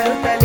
Hello.